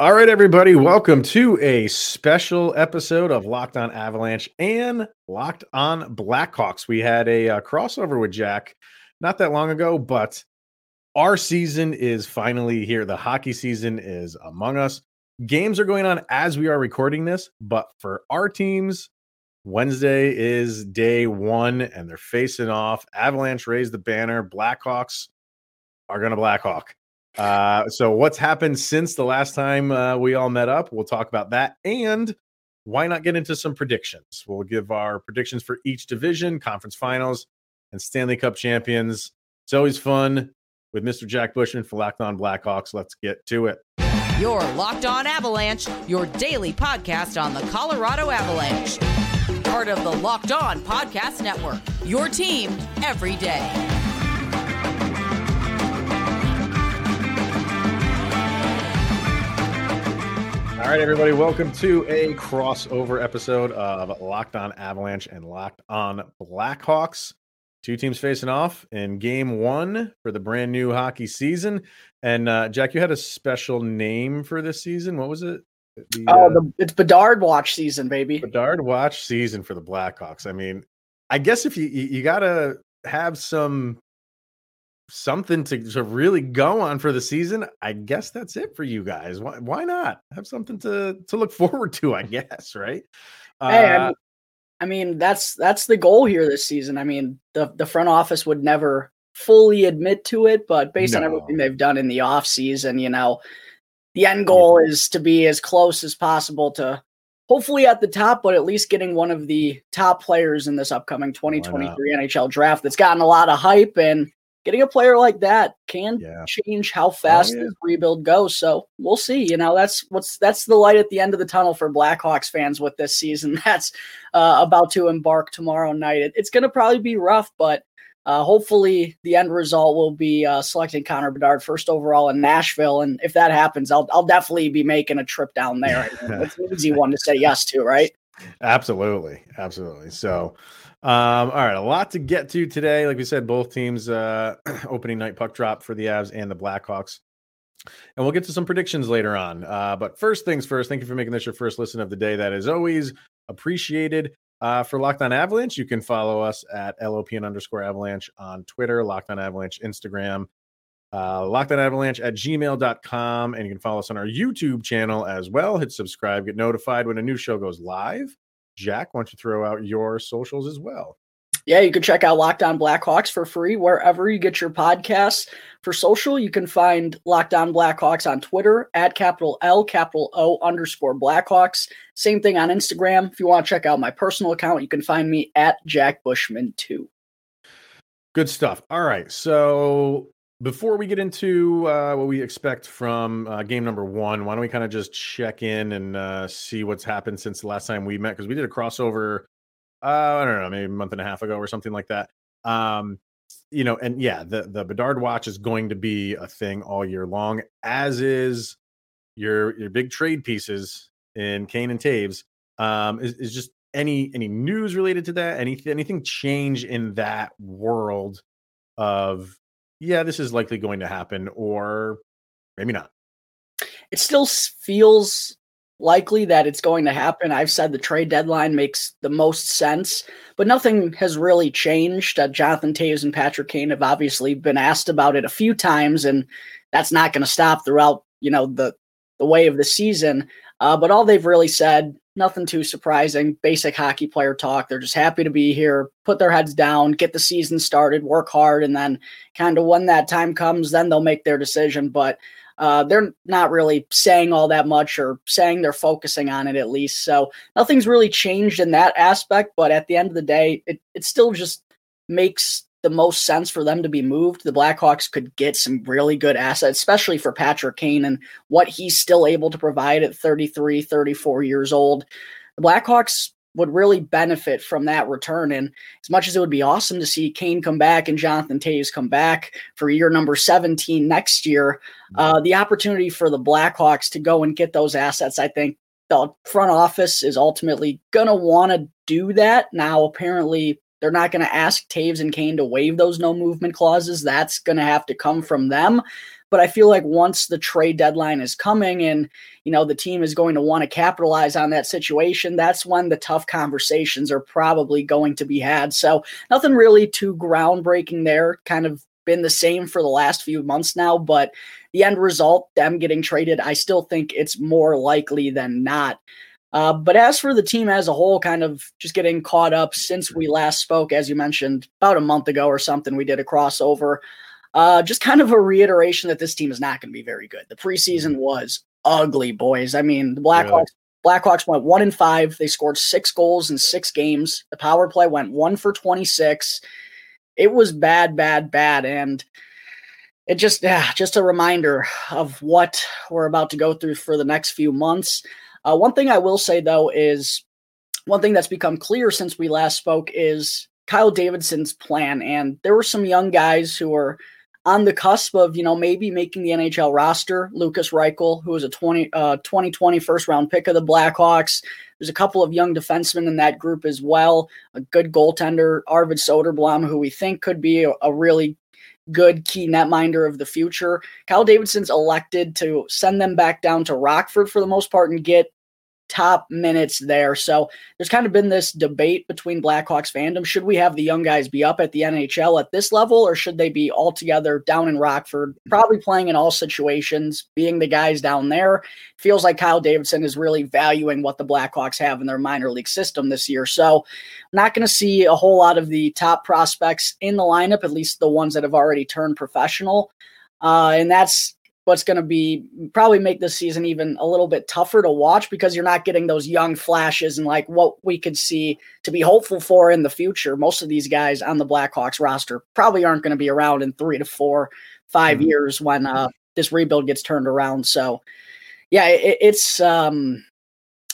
All right, everybody, welcome to a special episode of Locked On Avalanche and Locked On Blackhawks. We had a uh, crossover with Jack not that long ago, but our season is finally here. The hockey season is among us. Games are going on as we are recording this, but for our teams, Wednesday is day one and they're facing off. Avalanche raised the banner. Blackhawks are going to Blackhawk. Uh, so what's happened since the last time uh, we all met up? We'll talk about that and why not get into some predictions? We'll give our predictions for each division, conference finals, and Stanley Cup champions. It's always fun with Mr. Jack Bushman for Locked On Blackhawks. Let's get to it. Your Locked On Avalanche, your daily podcast on the Colorado Avalanche. Part of the Locked On Podcast Network. Your team every day. All right, everybody, welcome to a crossover episode of Locked On Avalanche and Locked On Blackhawks. Two teams facing off in game one for the brand new hockey season. And uh, Jack, you had a special name for this season. What was it? The, oh, uh, the, it's Bedard watch season, baby. Bedard watch season for the Blackhawks. I mean, I guess if you you, you got to have some something to, to really go on for the season, I guess that's it for you guys. Why why not have something to to look forward to? I guess right. Hey, uh, I mean that's that's the goal here this season. I mean the the front office would never fully admit to it, but based no. on everything they've done in the off season, you know, the end goal is to be as close as possible to hopefully at the top, but at least getting one of the top players in this upcoming 2023 NHL draft that's gotten a lot of hype and getting a player like that can yeah. change how oh, fast oh, yeah. this rebuild goes. So we'll see. You know, that's what's that's the light at the end of the tunnel for Blackhawks fans with this season. That's uh, about to embark tomorrow night. It, it's going to probably be rough, but uh, hopefully the end result will be uh, selecting Connor Bedard first overall in Nashville. And if that happens, I'll I'll definitely be making a trip down there. it's an easy one to say yes to, right? Absolutely, absolutely. So. Um, all right, a lot to get to today. Like we said, both teams uh opening night puck drop for the Avs and the Blackhawks. And we'll get to some predictions later on. Uh, but first things first, thank you for making this your first listen of the day. That is always appreciated. Uh, for Locked On Avalanche, you can follow us at LOPN underscore avalanche on Twitter, Locked On Avalanche Instagram, uh, Locked On Avalanche at gmail.com. And you can follow us on our YouTube channel as well. Hit subscribe, get notified when a new show goes live. Jack, why don't you throw out your socials as well? Yeah, you can check out Locked On Blackhawks for free wherever you get your podcasts. For social, you can find Locked On Blackhawks on Twitter at capital L, capital O underscore Blackhawks. Same thing on Instagram. If you want to check out my personal account, you can find me at Jack Bushman2. Good stuff. All right. So before we get into uh, what we expect from uh, game number one, why don't we kind of just check in and uh, see what's happened since the last time we met? Because we did a crossover, uh, I don't know, maybe a month and a half ago or something like that. Um, you know, and yeah, the the Bedard watch is going to be a thing all year long, as is your your big trade pieces in Kane and Toews. Um, is, is just any any news related to that? Any anything change in that world of yeah, this is likely going to happen, or maybe not. It still feels likely that it's going to happen. I've said the trade deadline makes the most sense, but nothing has really changed. Uh, Jonathan Toews and Patrick Kane have obviously been asked about it a few times, and that's not going to stop throughout you know the the way of the season. Uh, but all they've really said nothing too surprising. Basic hockey player talk. They're just happy to be here, put their heads down, get the season started, work hard, and then kind of when that time comes, then they'll make their decision. But uh, they're not really saying all that much or saying they're focusing on it at least. So nothing's really changed in that aspect. But at the end of the day, it, it still just makes the most sense for them to be moved. The Blackhawks could get some really good assets, especially for Patrick Kane and what he's still able to provide at 33, 34 years old. The Blackhawks would really benefit from that return. And as much as it would be awesome to see Kane come back and Jonathan Toews come back for year number 17 next year, uh, the opportunity for the Blackhawks to go and get those assets, I think the front office is ultimately going to want to do that. Now, apparently, they're not going to ask Toews and Kane to waive those no movement clauses. That's going to have to come from them. But I feel like once the trade deadline is coming and, you know, the team is going to want to capitalize on that situation, that's when the tough conversations are probably going to be had. So nothing really too groundbreaking there, kind of been the same for the last few months now, but the end result, them getting traded, I still think it's more likely than not. Uh, but as for the team as a whole, kind of just getting caught up since we last spoke, as you mentioned, about a month ago or something, we did a crossover. Uh, just kind of a reiteration that this team is not going to be very good. The preseason was ugly, boys. I mean, the Blackhawks. Really? Blackhawks went one and five. They scored six goals in six games. The power play went one for 26. It was bad, bad, bad. And it just, yeah, just a reminder of what we're about to go through for the next few months. Uh, one thing I will say though is one thing that's become clear since we last spoke is Kyle Davidson's plan. And there were some young guys who were on the cusp of, you know, maybe making the NHL roster. Lukas Reichel, who was a 20, uh, 2020 first round pick of the Blackhawks. There's a couple of young defensemen in that group as well. A good goaltender, Arvid Soderblom, who we think could be a, a really good key netminder of the future. Kyle Davidson's elected to send them back down to Rockford for the most part and get top minutes there. So there's kind of been this debate between Blackhawks fandom. Should we have the young guys be up at the NHL at this level, or should they be all together down in Rockford, probably playing in all situations, being the guys down there? Feels like Kyle Davidson is really valuing what the Blackhawks have in their minor league system this year. So I'm not going to see a whole lot of the top prospects in the lineup, at least the ones that have already turned professional. Uh, and that's what's going to be probably make this season even a little bit tougher to watch because you're not getting those young flashes and like what we could see to be hopeful for in the future. Most of these guys on the Blackhawks roster probably aren't going to be around in three to four, 5 mm-hmm. years when uh, this rebuild gets turned around. So, yeah, it, it's um,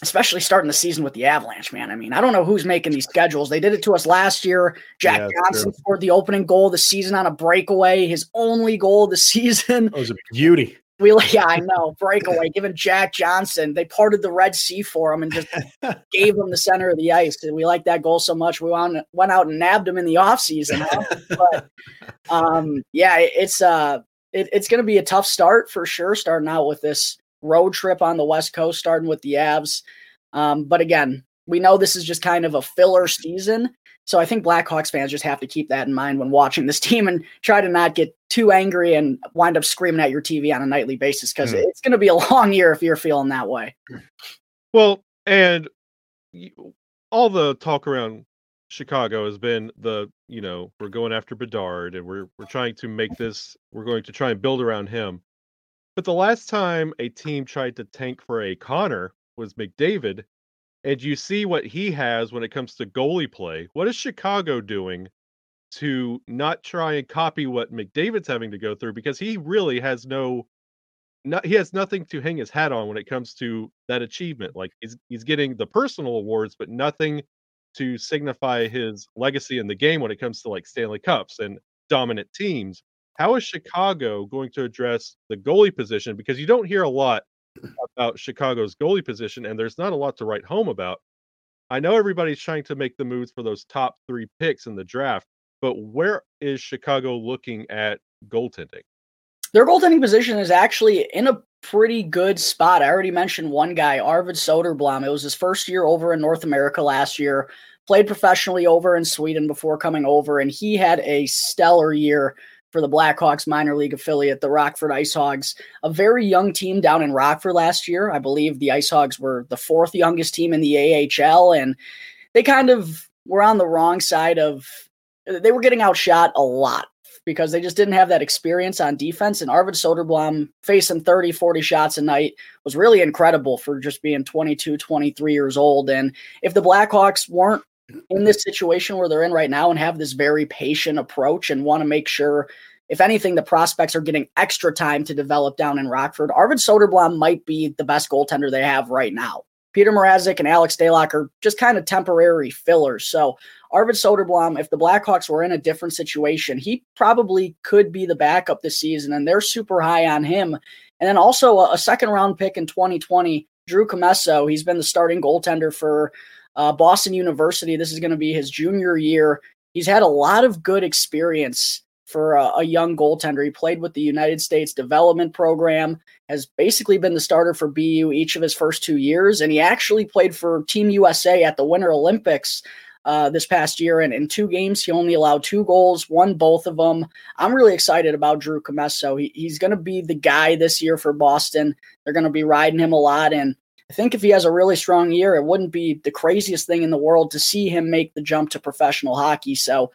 especially starting the season with the Avalanche, man. I mean, I don't know who's making these schedules. They did it to us last year. Jack yeah, Johnson true. scored the opening goal of the season on a breakaway, his only goal of the season. It was a beauty. We, yeah, I know. Breakaway, given Jack Johnson. They parted the Red Sea for him and just gave him the center of the ice. And we like that goal so much. We went, went out and nabbed him in the offseason. Huh? but um, yeah, it's uh, it, it's going to be a tough start for sure, starting out with this road trip on the West Coast, starting with the Avs. Um, but again, we know this is just kind of a filler season. So I think Blackhawks fans just have to keep that in mind when watching this team and try to not get too angry and wind up screaming at your TV on a nightly basis because mm. it's going to be a long year if you're feeling that way. Well, and all the talk around Chicago has been the you know we're going after Bedard and we're we're trying to make this we're going to try and build around him. But the last time a team tried to tank for a Connor was McDavid, and you see what he has when it comes to goalie play. What is Chicago doing to not try and copy what McDavid's having to go through because he really has no not, he has nothing to hang his hat on when it comes to that achievement. Like he's he's getting the personal awards, but nothing to signify his legacy in the game when it comes to like Stanley Cups and dominant teams. How is Chicago going to address the goalie position? Because you don't hear a lot about Chicago's goalie position, and there's not a lot to write home about. I know everybody's trying to make the moves for those top three picks in the draft, but where is Chicago looking at goaltending? Their goaltending position is actually in a pretty good spot. I already mentioned one guy, Arvid Soderblom. It was his first year over in North America last year. Played professionally over in Sweden before coming over, and he had a stellar year for the Blackhawks minor league affiliate, the Rockford Ice Hogs, a very young team down in Rockford last year. I believe the Ice Hogs were the fourth youngest team in the AHL, and they kind of were on the wrong side of. They were getting outshot a lot because they just didn't have that experience on defense. And Arvid Soderblom facing 30, 40 shots a night was really incredible for just being 22, 23 years old. And if the Blackhawks weren't in this situation where they're in right now and have this very patient approach and want to make sure, if anything, the prospects are getting extra time to develop down in Rockford. Arvid Soderblom might be the best goaltender they have right now. Peter Mrazek and Alex Stalock are just kind of temporary fillers. So Arvid Soderblom, if the Blackhawks were in a different situation, he probably could be the backup this season, and they're super high on him. And then also a, a second round pick in 2020, Drew Commesso. He's been the starting goaltender for uh, Boston University. This is going to be his junior year. He's had a lot of good experience for a, a, young goaltender. He played with the United States Development Program, has basically been the starter for BU each of his first two years, and he actually played for Team USA at the Winter Olympics. Uh, this past year, and in two games, he only allowed two goals, won both of them. I'm really excited about Drew Commesso. He, he's going to be the guy this year for Boston. They're going to be riding him a lot, and I think if he has a really strong year, it wouldn't be the craziest thing in the world to see him make the jump to professional hockey. So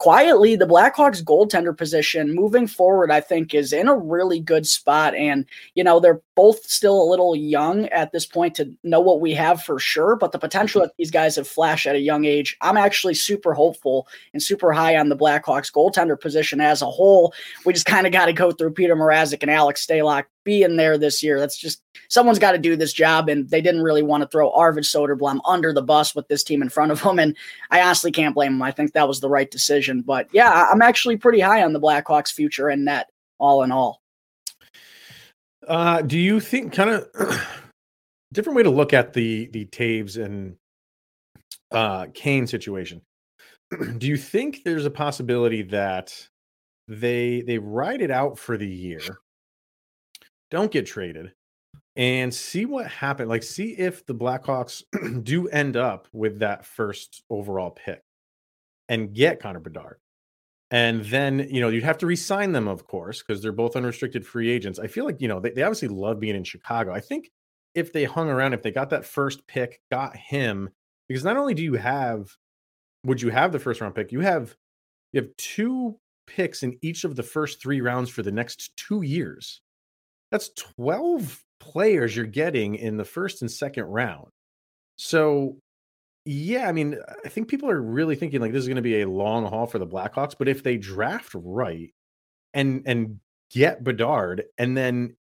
quietly, the Blackhawks goaltender position moving forward, I think, is in a really good spot. And, you know, they're both still a little young at this point to know what we have for sure, but the potential that these guys have flashed at a young age, I'm actually super hopeful and super high on the Blackhawks goaltender position as a whole. We just kind of got to go through Peter Mrazek and Alex Stalock being there this year. That's just someone's got to do this job, and they didn't really want to throw Arvid Soderblom under the bus with this team in front of them. And I honestly can't blame them. I think that was the right decision. But yeah, I'm actually pretty high on the Blackhawks' future and net, all in all. Uh, do you think kind of different way to look at the the Toews and uh, Kane situation? do you think there's a possibility that they they ride it out for the year don't get traded and see what happened. Like, see if the Blackhawks do end up with that first overall pick and get Connor Bedard. And then, you know, you'd have to resign them, of course, because they're both unrestricted free agents. I feel like, you know, they, they obviously love being in Chicago. I think if they hung around, if they got that first pick, got him, because not only do you have, would you have the first round pick, you have, you have two picks in each of the first three rounds for the next two years. That's 12 players you're getting in the first and second round. So, yeah, I mean, I think people are really thinking like this is going to be a long haul for the Blackhawks, but if they draft right and and get Bedard and then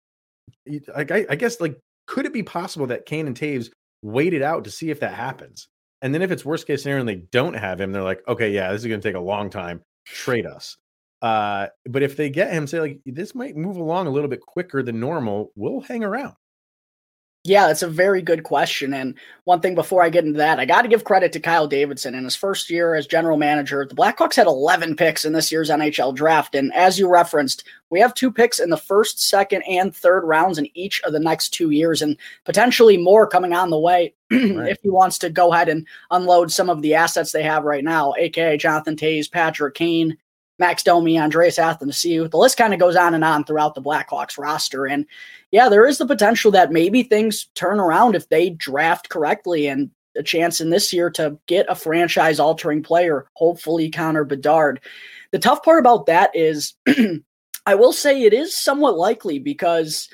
like I, I guess like could it be possible that Kane and Toews waited out to see if that happens? And then if it's worst case scenario and they don't have him, they're like, okay, yeah, this is going to take a long time. Trade us. Uh, but if they get him, say like this might move along a little bit quicker than normal, we'll hang around. Yeah, that's a very good question. And one thing before I get into that, I got to give credit to Kyle Davidson. In his first year as general manager, the Blackhawks had 11 picks in this year's NHL draft. And as you referenced, we have two picks in the first, second, and third rounds in each of the next two years, and potentially more coming on the way right. if he wants to go ahead and unload some of the assets they have right now, aka Jonathan Toews, Patrick Kane, Max Domi, Andreas Athanasiou. The list kind of goes on and on throughout the Blackhawks roster. And yeah, there is the potential that maybe things turn around if they draft correctly and a chance in this year to get a franchise altering player, hopefully Connor Bedard. The tough part about that is I will say it is somewhat likely because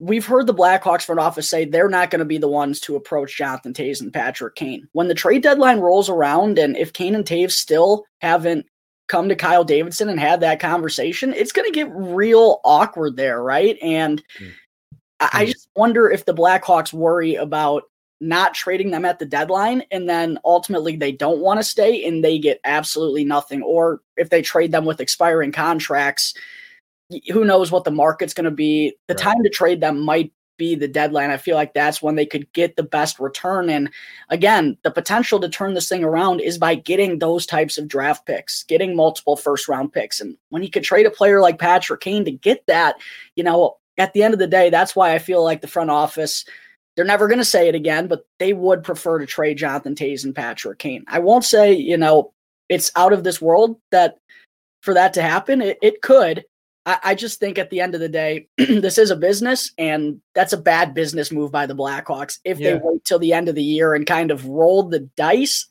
we've heard the Blackhawks front office say they're not going to be the ones to approach Jonathan Toews and Patrick Kane. When the trade deadline rolls around and if Kane and Toews still haven't come to Kyle Davidson and have that conversation, it's going to get real awkward there, right? And mm. I, I hmm. just wonder if the Blackhawks worry about not trading them at the deadline and then ultimately they don't want to stay and they get absolutely nothing or if they trade them with expiring contracts who knows what the market's going to be the right. time to trade them might be the deadline. I feel like that's when they could get the best return. And again, the potential to turn this thing around is by getting those types of draft picks, getting multiple first round picks. And when you could trade a player like Patrick Kane to get that, you know, at the end of the day, that's why I feel like the front office. They're never going to say it again, but they would prefer to trade Jonathan Toews and Patrick Kane. I won't say, you know, it's out of this world that for that to happen. It, it could, I, I just think at the end of the day, this is a business, and that's a bad business move by the Blackhawks. If yeah. they wait till the end of the year and kind of roll the dice,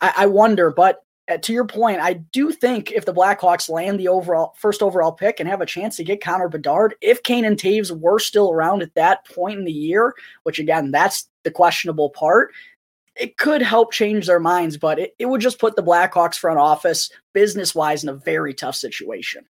I, I wonder. But uh, to your point, I do think if the Blackhawks land the overall first overall pick and have a chance to get Connor Bedard, if Kane and Toews were still around at that point in the year, which again, that's the questionable part, it could help change their minds, but it, it would just put the Blackhawks front office business wise in a very tough situation.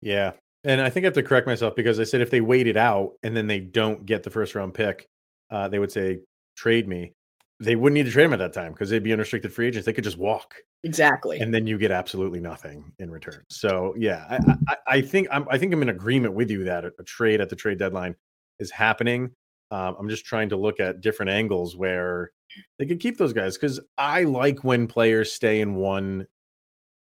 Yeah. And I think I have to correct myself because I said if they wait it out and then they don't get the first round pick, uh, they would say, trade me. They wouldn't need to trade him at that time because they'd be unrestricted free agents. They could just walk. Exactly. And then you get absolutely nothing in return. So yeah, I, I, I think I'm I think I'm in agreement with you that a, a trade at the trade deadline is happening. Um, I'm just trying to look at different angles where they could keep those guys because I like when players stay in one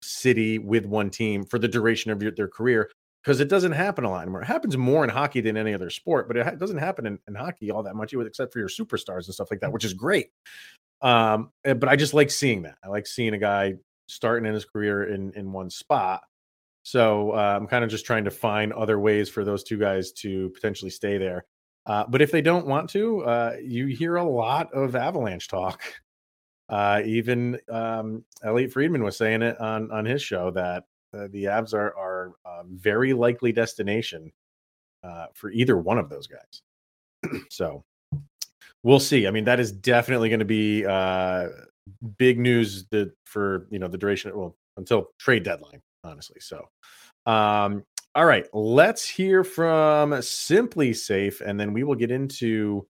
city with one team for the duration of your, their career because it doesn't happen a lot anymore. It happens more in hockey than any other sport, but it ha- doesn't happen in, in hockey all that much, except for your superstars and stuff like that, which is great. Um, eh, but I just like seeing that. I like seeing a guy starting in his career in in one spot. So uh, I'm kind of just trying to find other ways for those two guys to potentially stay there. Uh, but if they don't want to, uh, you hear a lot of Avalanche talk. Uh, even um, Elliotte Friedman was saying it on on his show that uh, the Avs are are a very likely destination uh, for either one of those guys. so we'll see. I mean, that is definitely going to be uh, big news that for you know the duration. Well, until trade deadline, honestly. So, um, all right, let's hear from SimpliSafe, and then we will get into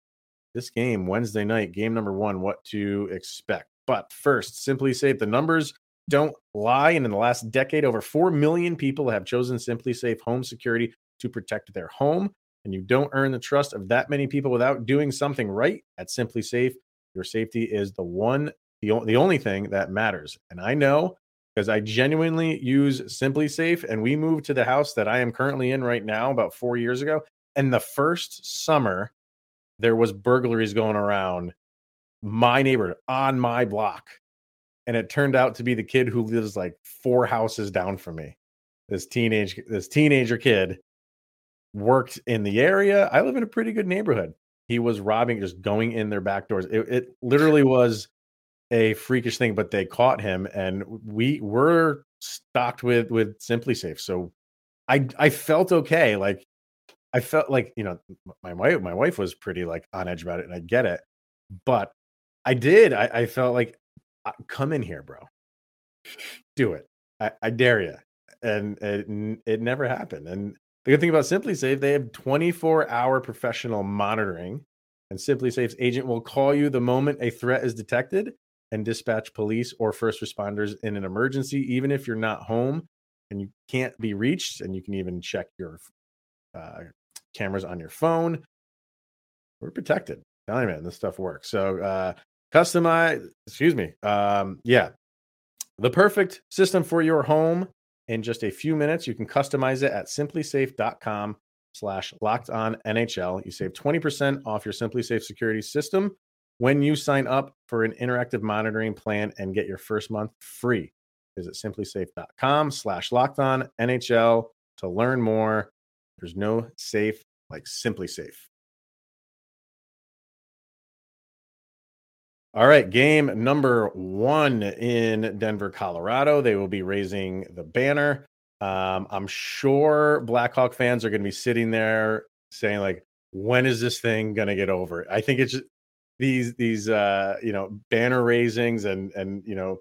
this game Wednesday night, game number one, what to expect. But first, SimpliSafe, the numbers don't lie. And in the last decade, over 4 million people have chosen SimpliSafe Home Security to protect their home. And you don't earn the trust of that many people without doing something right at SimpliSafe. Your safety is the one, the, the only thing that matters. And I know because I genuinely use SimpliSafe. And we moved to the house that I am currently in right now about four years ago. And the first summer, there was burglaries going around my neighborhood on my block and it turned out to be the kid who lives like four houses down from me. This teenage this teenager kid worked in the area. I live in a pretty good neighborhood. He was robbing, just going in their back doors. It, it literally was a freakish thing, but they caught him, and we were stocked with with SimpliSafe So I I felt okay. Like I felt like you know my wife my wife was pretty like on edge about it, and I get it, but I did. I, I felt like come in here, bro. Do it. I, I dare you. And it, it never happened. And the good thing about SimpliSafe, they have 24 hour professional monitoring. And SimpliSafe's agent will call you the moment a threat is detected and dispatch police or first responders in an emergency, even if you're not home and you can't be reached. And you can even check your uh, cameras on your phone. We're protected. Tell you, man, this stuff works. So uh, customize excuse me um yeah the perfect system for your home in just a few minutes you can customize it at simplisafe.com slash locked on nhl you save 20% off your simplisafe security system when you sign up for an interactive monitoring plan and get your first month free visit simplisafe.com slash locked on nhl to learn more there's no safe like SimpliSafe. All right, game number one in Denver, Colorado. They will be raising the banner. Um, I'm sure Blackhawk fans are going to be sitting there saying, like, when is this thing going to get over? I think it's just these these uh, you know banner raisings and and you know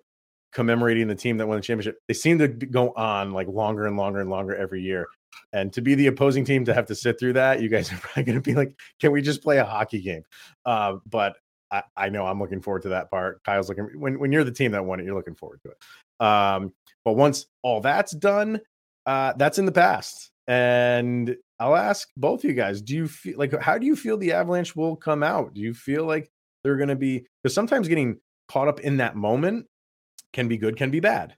commemorating the team that won the championship. They seem to go on like longer and longer and longer every year. And to be the opposing team to have to sit through that, you guys are probably going to be like, "Can we just play a hockey game?" Uh, but I, I, know I'm looking forward to that part. Kyle's looking when when you're the team that won it, you're looking forward to it. Um, but once all that's done, uh, that's in the past. And I'll ask both of you guys: Do you feel like how do you feel the Avalanche will come out? Do you feel like they're going to be because sometimes getting caught up in that moment can be good, can be bad.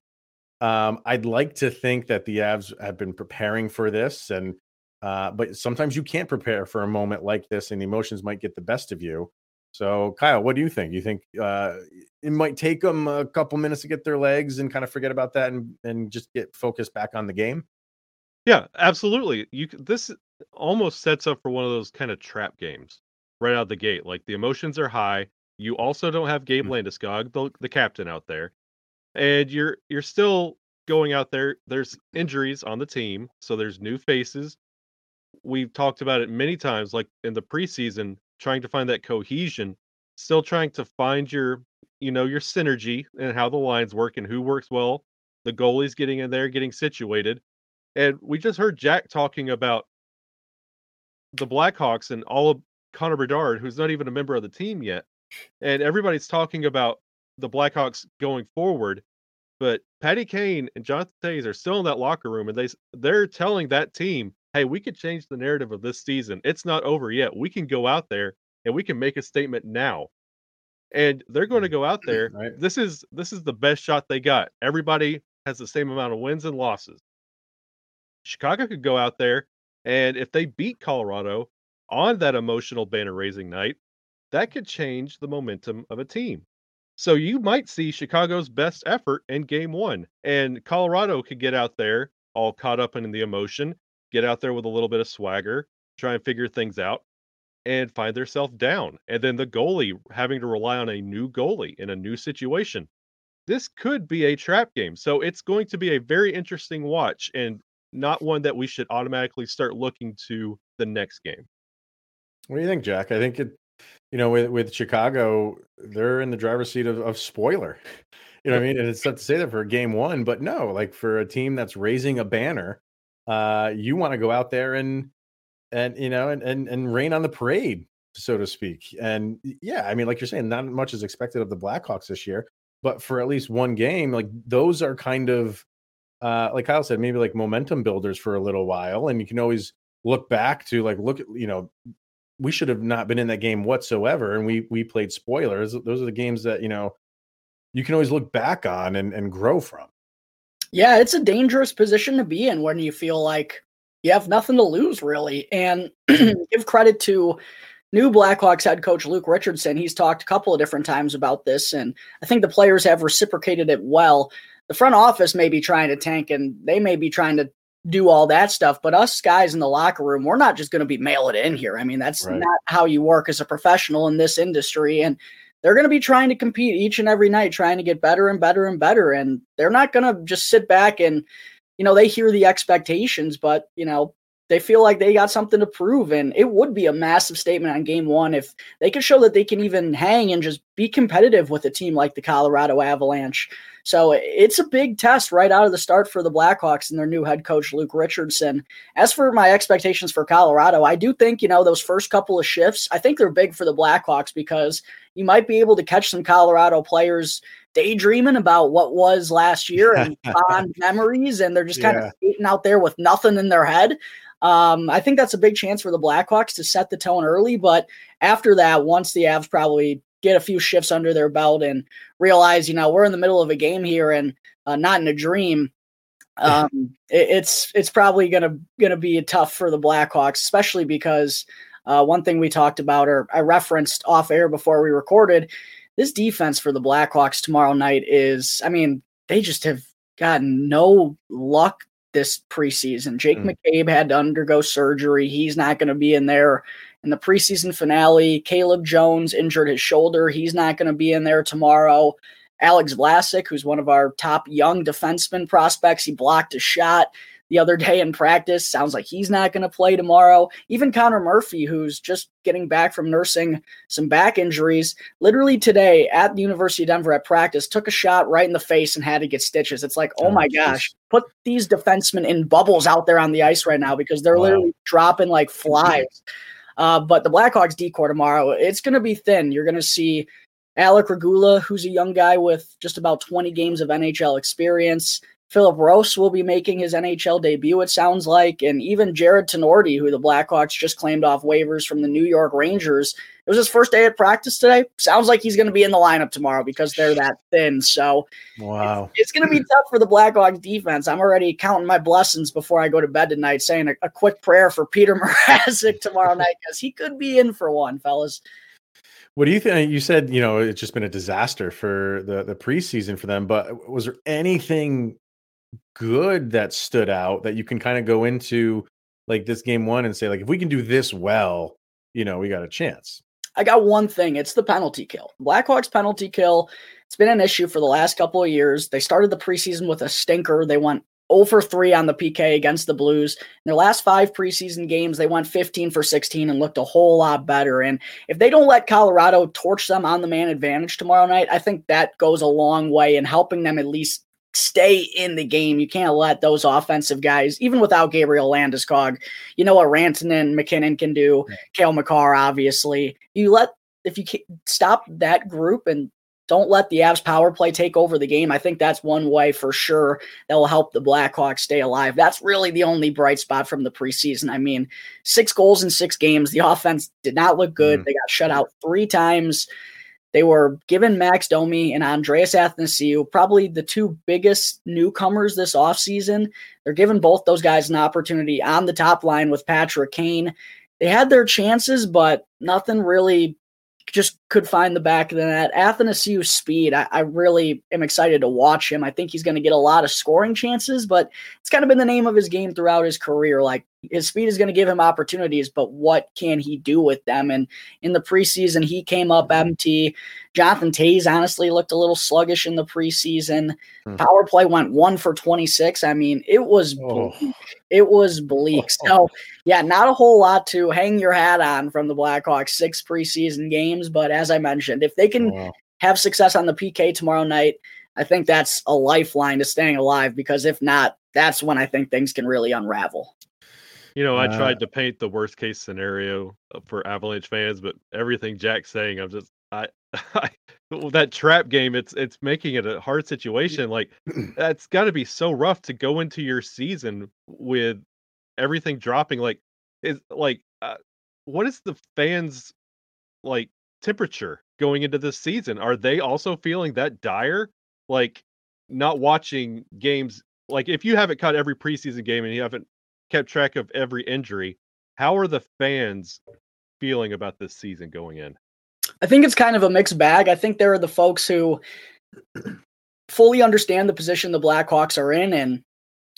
Um, I'd like to think that the Avs have been preparing for this, and uh, but sometimes you can't prepare for a moment like this, and emotions might get the best of you. So, Kyle, what do you think? You think uh, it might take them a couple minutes to get their legs and kind of forget about that and, and just get focused back on the game? Yeah, absolutely. You this almost sets up for one of those kind of trap games right out the gate. Like the emotions are high. You also don't have Gabe mm-hmm. Landeskog, the, the captain, out there, and you're you're still going out there. There's injuries on the team, so there's new faces. We've talked about it many times. Like in the preseason, trying to find that cohesion, still trying to find your, you know, your synergy and how the lines work and who works well. The goalie's getting in there, getting situated. And we just heard Jack talking about the Blackhawks and all of Connor Bedard, who's not even a member of the team yet. And everybody's talking about the Blackhawks going forward. But Patty Kane and Jonathan Toews are still in that locker room, and they they're telling that team hey, we could change the narrative of this season. It's not over yet. We can go out there and we can make a statement now. And they're going to mm, go out there. Right. This is this is the best shot they got. Everybody has the same amount of wins and losses. Chicago could go out there and if they beat Colorado on that emotional banner raising night, that could change the momentum of a team. So you might see Chicago's best effort in game one, and Colorado could get out there all caught up in the emotion, get out there with a little bit of swagger, try and figure things out, and find themselves down. And then the goalie having to rely on a new goalie in a new situation. This could be a trap game. So it's going to be a very interesting watch and not one that we should automatically start looking to the next game. What do you think, Jack? I think it, you know, with, with Chicago, they're in the driver's seat of, of spoiler. You know what I mean? And it's not to say that for game one, but no, like for a team that's raising a banner, uh, you want to go out there and and you know and and and rain on the parade, so to speak. And yeah, I mean, like you're saying, not much is expected of the Blackhawks this year, but for at least one game, like those are kind of uh, like Kyle said, maybe like momentum builders for a little while, and you can always look back to like look at you know we should have not been in that game whatsoever, and we we played spoilers. Those are the games that you know you can always look back on and, and grow from. Yeah, it's a dangerous position to be in when you feel like you have nothing to lose, really. And give credit to new Blackhawks head coach Luke Richardson. He's talked a couple of different times about this, and I think the players have reciprocated it well. The front office may be trying to tank and they may be trying to do all that stuff. But us guys in the locker room, we're not just going to be mail it in here. I mean, that's right. not how you work as a professional in this industry. And they're going to be trying to compete each and every night, trying to get better and better and better. And they're not going to just sit back and, you know, they hear the expectations, but, you know, they feel like they got something to prove. And it would be a massive statement on game one if they could show that they can even hang and just be competitive with a team like the Colorado Avalanche. So it's a big test right out of the start for the Blackhawks and their new head coach, Luke Richardson. As for my expectations for Colorado, I do think, you know, those first couple of shifts, I think they're big for the Blackhawks because you might be able to catch some Colorado players daydreaming about what was last year and fond memories, and they're just kind yeah. of skating out there with nothing in their head. Um, I think that's a big chance for the Blackhawks to set the tone early, but after that, once the Avs probably get a few shifts under their belt and realize, you know, we're in the middle of a game here and uh, not in a dream. Um, it, it's it's probably gonna gonna be tough for the Blackhawks, especially because uh, one thing we talked about or I referenced off air before we recorded. This defense for the Blackhawks tomorrow night is, I mean, they just have gotten no luck this preseason. Jake mm. McCabe had to undergo surgery. He's not going to be in there in the preseason finale. Caleb Jones injured his shoulder. He's not going to be in there tomorrow. Alex Vlasic, who's one of our top young defenseman prospects, he blocked a shot the other day in practice. Sounds like he's not going to play tomorrow. Even Connor Murphy, who's just getting back from nursing some back injuries, literally today at the University of Denver at practice, took a shot right in the face and had to get stitches. It's like, oh, oh my gosh, put these defensemen in bubbles out there on the ice right now because they're wow. literally dropping like flies. Uh, but the Blackhawks D corps tomorrow, it's going to be thin. You're going to see Alec Regula, who's a young guy with just about 20 games of NHL experience. Filip Roos will be making his NHL debut, it sounds like. And even Jared Tinordi, who the Blackhawks just claimed off waivers from the New York Rangers. It was his first day at practice today. Sounds like he's going to be in the lineup tomorrow because they're that thin. So, wow. It's, it's going to be tough for the Blackhawks defense. I'm already counting my blessings before I go to bed tonight, saying a, a quick prayer for Peter Mrazek tomorrow night because he could be in for one, fellas. What do you think? You said you know it's just been a disaster for the the preseason for them, but was there anything good that stood out that you can kind of go into like this game one and say like if we can do this well, you know, we got a chance. I got one thing. It's the penalty kill. Blackhawks penalty kill. It's been an issue for the last couple of years. They started the preseason with a stinker. They went 0 for 3 on the PK against the Blues. In their last five preseason games, they went 15 for 16 and looked a whole lot better. And if they don't let Colorado torch them on the man advantage tomorrow night, I think that goes a long way in helping them at least stay in the game. You can't let those offensive guys, even without Gabriel Landeskog, you know what Rantanen, MacKinnon can do, yeah. Cale Makar, obviously. You let if you stop that group and don't let the Avs power play take over the game. I think that's one way for sure that will help the Blackhawks stay alive. That's really the only bright spot from the preseason. I mean, six goals in six games. The offense did not look good. Mm. They got shut out three times They were given Max Domi and Andreas Athanasiou, probably the two biggest newcomers this offseason. They're giving both those guys an opportunity on the top line with Patrick Kane. They had their chances, but nothing really just could find the back of the net. Athanasiou's speed, I, I, really am excited to watch him. I think he's going to get a lot of scoring chances, but it's kind of been the name of his game throughout his career. Like his speed is going to give him opportunities, but what can he do with them? And in the preseason, he came up empty. Jonathan Toews honestly looked a little sluggish in the preseason. Hmm. Power play went one for 26. I mean, it was oh. it was bleak. So yeah, not a whole lot to hang your hat on from the Blackhawks six preseason games. But as I mentioned, if they can oh. have success on the PK tomorrow night, I think that's a lifeline to staying alive because if not, that's when I think things can really unravel. You know, I uh, tried to paint the worst case scenario uh, for Avalanche fans, but everything Jack's saying, I'm just I, I that trap game, it's it's making it a hard situation. Like that's got to be so rough to go into your season with everything dropping. Like is like uh, what is the fans like temperature going into this season? Are they also feeling that dire? Like not watching games. Like if you haven't caught every preseason game and you haven't kept track of every injury. How are the fans feeling about this season going in? I think it's kind of a mixed bag. I think there are the folks who fully understand the position the Blackhawks are in. And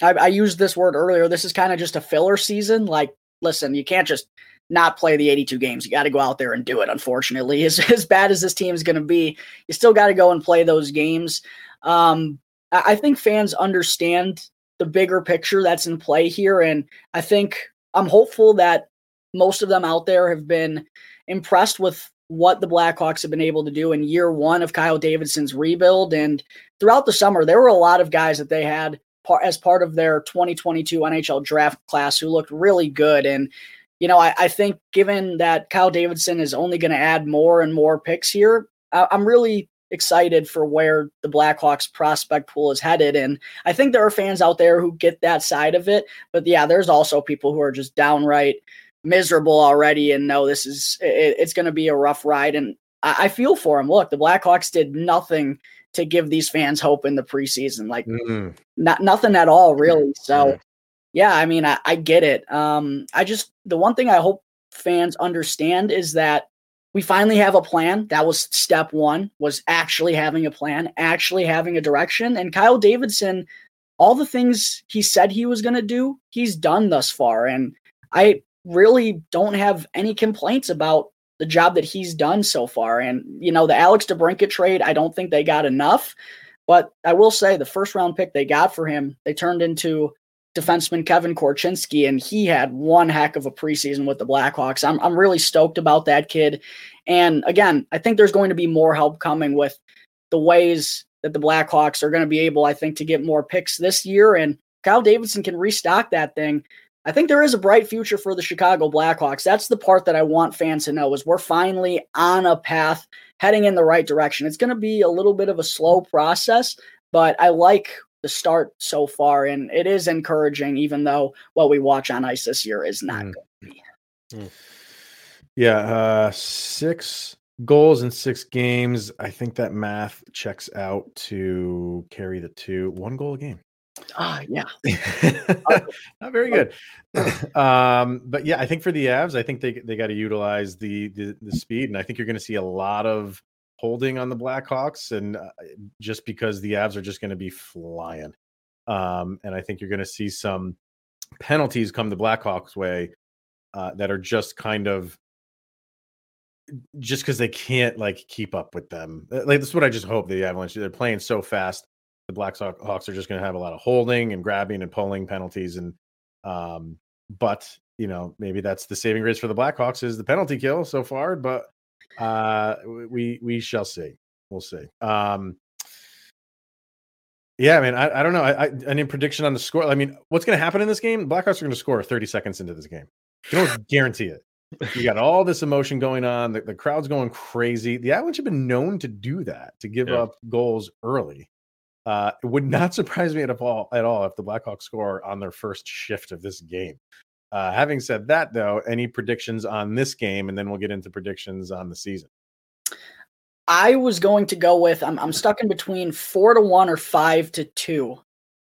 I, I used this word earlier. This is kind of just a filler season. Like, listen, you can't just not play the 82 games. You got to go out there and do it. Unfortunately, as, as bad as this team is going to be, you still got to go and play those games. Um, I, I think fans understand the bigger picture that's in play here. And I think I'm hopeful that most of them out there have been impressed with what the Blackhawks have been able to do in year one of Kyle Davidson's rebuild. And throughout the summer, there were a lot of guys that they had as part of their 2022 NHL draft class who looked really good. And, you know, I, I think given that Kyle Davidson is only going to add more and more picks here, I, I'm really excited for where the Blackhawks prospect pool is headed. And I think there are fans out there who get that side of it. But yeah, there's also people who are just downright miserable already and know this is it, it's going to be a rough ride. And I, I, feel for them. Look, the Blackhawks did nothing to give these fans hope in the preseason, like mm-hmm. not nothing at all, really. So. Yeah, I mean, I, I get it. Um, I just the one thing I hope fans understand is that we finally have a plan. That was step one was actually having a plan actually having a direction. And kyle davidson all the things he said he was going to do he's done thus far. And i really don't have any complaints about the job that he's done so far. And you know the alex debrincat trade i don't think they got enough. But i will say the first round pick they got for him they turned into defenseman Kevin Korchinski, and he had one heck of a preseason with the Blackhawks. I'm I'm really stoked about that kid. And again, I think there's going to be more help coming with the ways that the Blackhawks are going to be able, I think, to get more picks this year. And Kyle Davidson can restock that thing. I think there is a bright future for the Chicago Blackhawks. That's the part that I want fans to know is we're finally on a path heading in the right direction. It's going to be a little bit of a slow process, but I like the start so far, and it is encouraging, even though what we watch on ice this year is not mm. going to be. Mm. Yeah, uh, six goals in six games. I think that math checks out to carry the two, one goal a game. Ah, yeah. Not very good. um, but yeah, I think for the Avs, I think they they got to utilize the, the, the speed, and I think you're going to see a lot of holding on the Blackhawks, and uh, just because the Avs are just going to be flying. Um, and I think you're going to see some penalties come the Blackhawks way uh, that are just kind of just because they can't like keep up with them. Like that's what I just hope the Avalanche. They're playing so fast. The Blackhawks are just going to have a lot of holding and grabbing and pulling penalties, and um, but you know maybe that's the saving grace for the Blackhawks is the penalty kill so far. But uh, we we shall see. We'll see. Um, yeah, I mean, I, I don't know. I, I any prediction on the score? I mean, what's going to happen in this game? Blackhawks are going to score 30 seconds into this game. You don't guarantee it. You got all this emotion going on. The, the crowd's going crazy. The Avalanche have been known to do that, to give yeah. up goals early. Uh, it would not surprise me at all at all if the Blackhawks score on their first shift of this game. Uh, having said that, though, any predictions on this game, and then we'll get into predictions on the season. I was going to go with I'm I'm stuck in between four to one or five to two.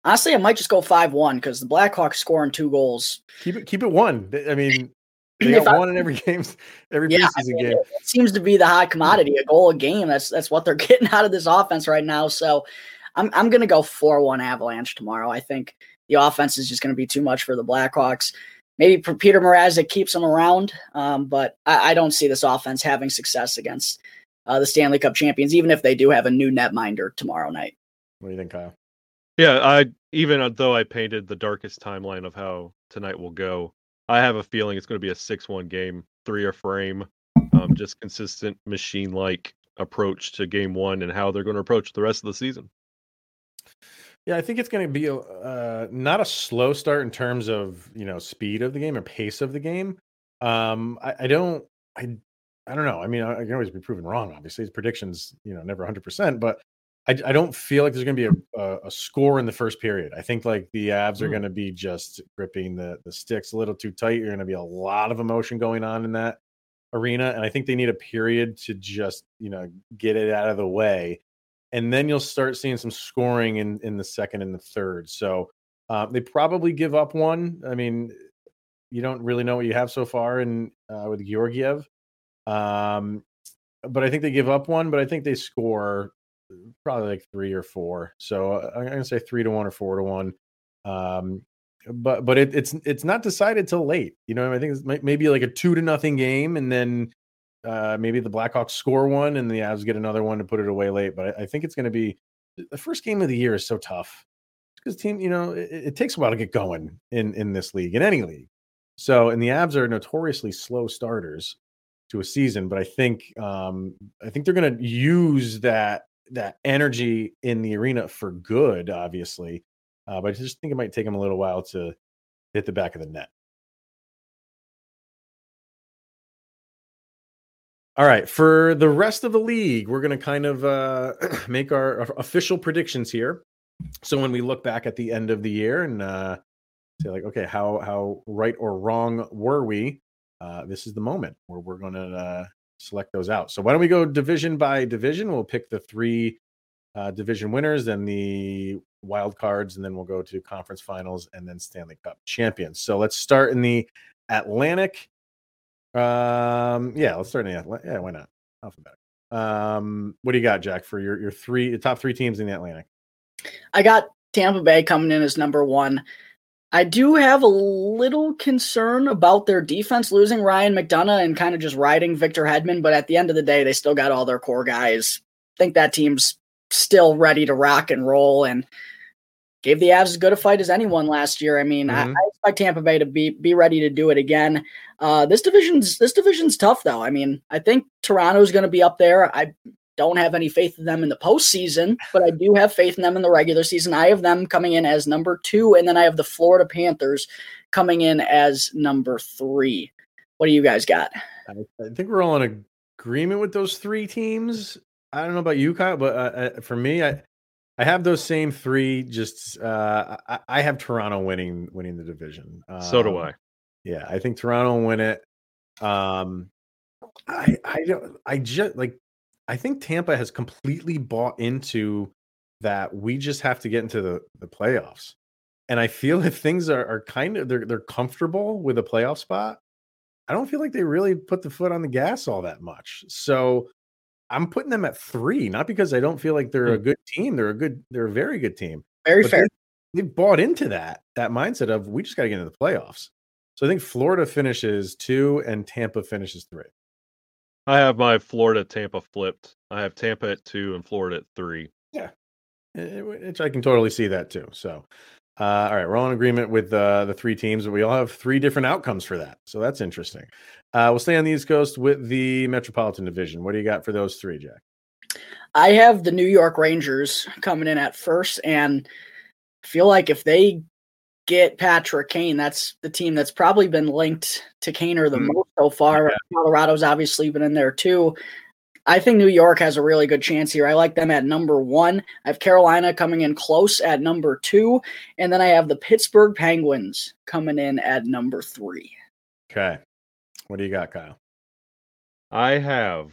Honestly, I might just go five one because the Blackhawks scoring two goals. Keep it keep it one. I mean, they got one in every game, every yeah, preseason game. It seems to be the hot commodity, a goal a game. That's that's what they're getting out of this offense right now. So I'm I'm gonna go four one Avalanche tomorrow. I think the offense is just gonna be too much for the Blackhawks. Maybe Peter Mrazek keeps them around, um, but I, I, don't see this offense having success against uh, the Stanley Cup champions, even if they do have a new netminder tomorrow night. What do you think, Kyle? Yeah, I even though I painted the darkest timeline of how tonight will go, I have a feeling it's going to be a six-one game, three or frame, um, just consistent machine-like approach to game one and how they're going to approach the rest of the season. Yeah, I think it's going to be a, uh, not a slow start in terms of you know speed of the game or pace of the game. Um, I, I don't, I I don't know. I mean, I, I can always be proven wrong. Obviously, predictions, you know, never 100. percent But I, I don't feel like there's going to be a, a, a, score in the first period. I think like the Avs are mm. going to be just gripping the the sticks a little too tight. You're going to be a lot of emotion going on in that arena, and I think they need a period to just you know get it out of the way, and then you'll start seeing some scoring in in the second and the third. So uh, they probably give up one. I mean, you don't really know what you have so far in uh, with Georgiev. Um, but I think they give up one, but I think they score probably like three or four. So uh, I'm gonna say three to one or four to one. Um, but but it, it's it's not decided till late. You know, I think it's maybe like a two to nothing game, and then uh, maybe the Blackhawks score one, and the Avs get another one to put it away late. But I, I think it's going to be the first game of the year is so tough because team, you know, it, it, takes a while to get going in in this league, in any league. So, and the Avs are notoriously slow starters to a season, but I think um, I think they're going to use that that energy in the arena for good, obviously. Uh, but I just think it might take them a little while to hit the back of the net. All right, for the rest of the league, we're going to kind of uh, make our official predictions here. So when we look back at the end of the year and uh, say like, okay, how how right or wrong were we? Uh, this is the moment where we're going to uh, select those out. So why don't we go division by division? We'll pick the three uh, division winners, then the wild cards, and then we'll go to conference finals and then Stanley Cup champions. So let's start in the Atlantic. Um, yeah, let's start in the Atlantic. Yeah, why not? Alphabetic. Um, what do you got, Jack, for your your three the top three teams in the Atlantic? I got Tampa Bay coming in as number one. I do have a little concern about their defense losing Ryan McDonagh and kind of just riding Victor Hedman, but at the end of the day, they still got all their core guys. I think that team's still ready to rock and roll and gave the Avs as good a fight as anyone last year. I mean, mm-hmm. I, I, expect Tampa Bay to be be ready to do it again. Uh, this division's this division's tough though. I mean, I think Toronto's going to be up there. I don't have any faith in them in the postseason, but I do have faith in them in the regular season. I have them coming in as number two, and then I have the Florida Panthers coming in as number three. What do you guys got? I, I think we're all in agreement with those three teams. I don't know about you, Kyle, but uh, uh for me, I I have those same three. Just uh, I, I, have Toronto winning winning the division. Um, so do um, I. Yeah, I think Toronto will win it. Um, I I don't I just like I think Tampa has completely bought into that we just have to get into the, the playoffs. And I feel if things are, are kind of they're they're comfortable with a playoff spot, I don't feel like they really put the foot on the gas all that much. So I'm putting them at three, not because I don't feel like they're mm. a good team. They're a good, they're a very good team. Very fair. They, they bought into that that mindset of we just got to get into the playoffs. So I think Florida finishes two and Tampa finishes three. I have my Florida Tampa flipped. I have Tampa at two and Florida at three. Yeah, which I can totally see that too. So, uh, all right, we're all in agreement with uh, the three teams, but we all have three different outcomes for that. So that's interesting. Uh, we'll stay on the East Coast with the Metropolitan Division. What do you got for those three, Jack? I have the New York Rangers coming in at first, and feel like if they get Patrick Kane. That's the team that's probably been linked to Kaner the mm. most so far. Yeah. Colorado's obviously been in there too. I think New York has a really good chance here. I like them at number one. I have Carolina coming in close at number two. And then I have the Pittsburgh Penguins coming in at number three. Okay. What do you got, Kyle? I have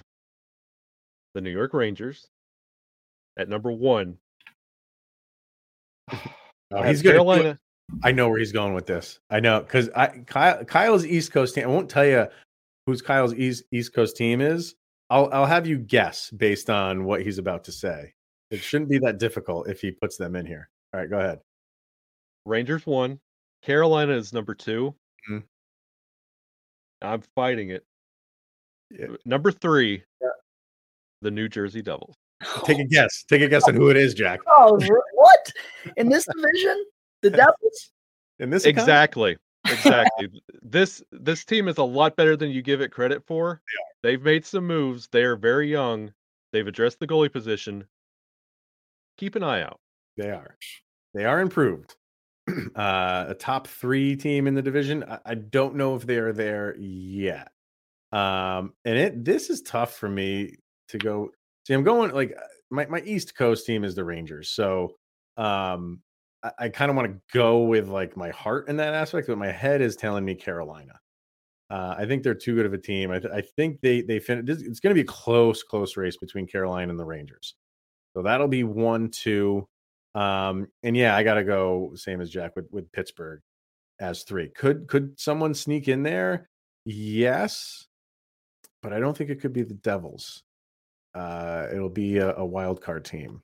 the New York Rangers. At number one. Oh, I he's have gonna. Carolina. I know where he's going with this. I know because I Kyle, Kyle's East Coast team. I won't tell you who's Kyle's East East Coast team is. I'll I'll have you guess based on what he's about to say. It shouldn't be that difficult if he puts them in here. All right, go ahead. Rangers one. Carolina is number 2 Mhm. I'm fighting it. Yeah. Number three, Yeah. the New Jersey Devils. Take a guess. Take a guess on who it is, Jack. Oh, what? In this division? The Devils? In this account? Exactly. Exactly. this this team is a lot better than you give it credit for. They've made some moves. They are very young. They've addressed the goalie position. Keep an eye out. They are. They are improved. uh, a top three team in the division. I, I don't know if they are there yet. Um, and it this is tough for me to go. See, I'm going like uh, my my East Coast team is the Rangers, so um, I, I kind of want to go with like my heart in that aspect, but my head is telling me Carolina. Uh, I think they're too good of a team. I, th- I think they they fin- this- It's going to be a close, close race between Carolina and the Rangers. So that'll be one, two. Um, and yeah, I gotta go same as Jack with, with Pittsburgh as three. Could could someone sneak in there? Yes, but I don't think it could be the Devils. Uh, it'll be a, a wild card team.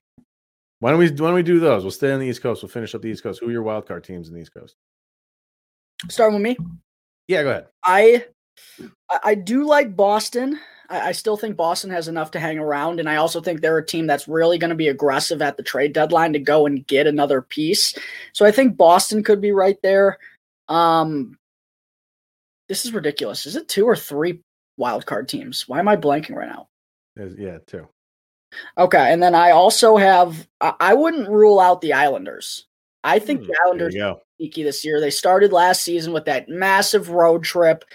Why don't we why don't we do those? We'll stay on the East Coast. We'll finish up the East Coast. Who are your wild card teams in the East Coast? Starting with me. Yeah, go ahead. I I- do like Boston. I, I still think Boston has enough to hang around, and I also think they're a team that's really going to be aggressive at the trade deadline to go and get another piece. So I think Boston could be right there. Um, this is ridiculous. Is it two or three wild card teams? Why am I blanking right now? Yeah, two. Okay, and then I also have. I, I wouldn't rule out the Islanders. I think Hmm, the Islanders you sneaky this year. They started last season with that massive road trip,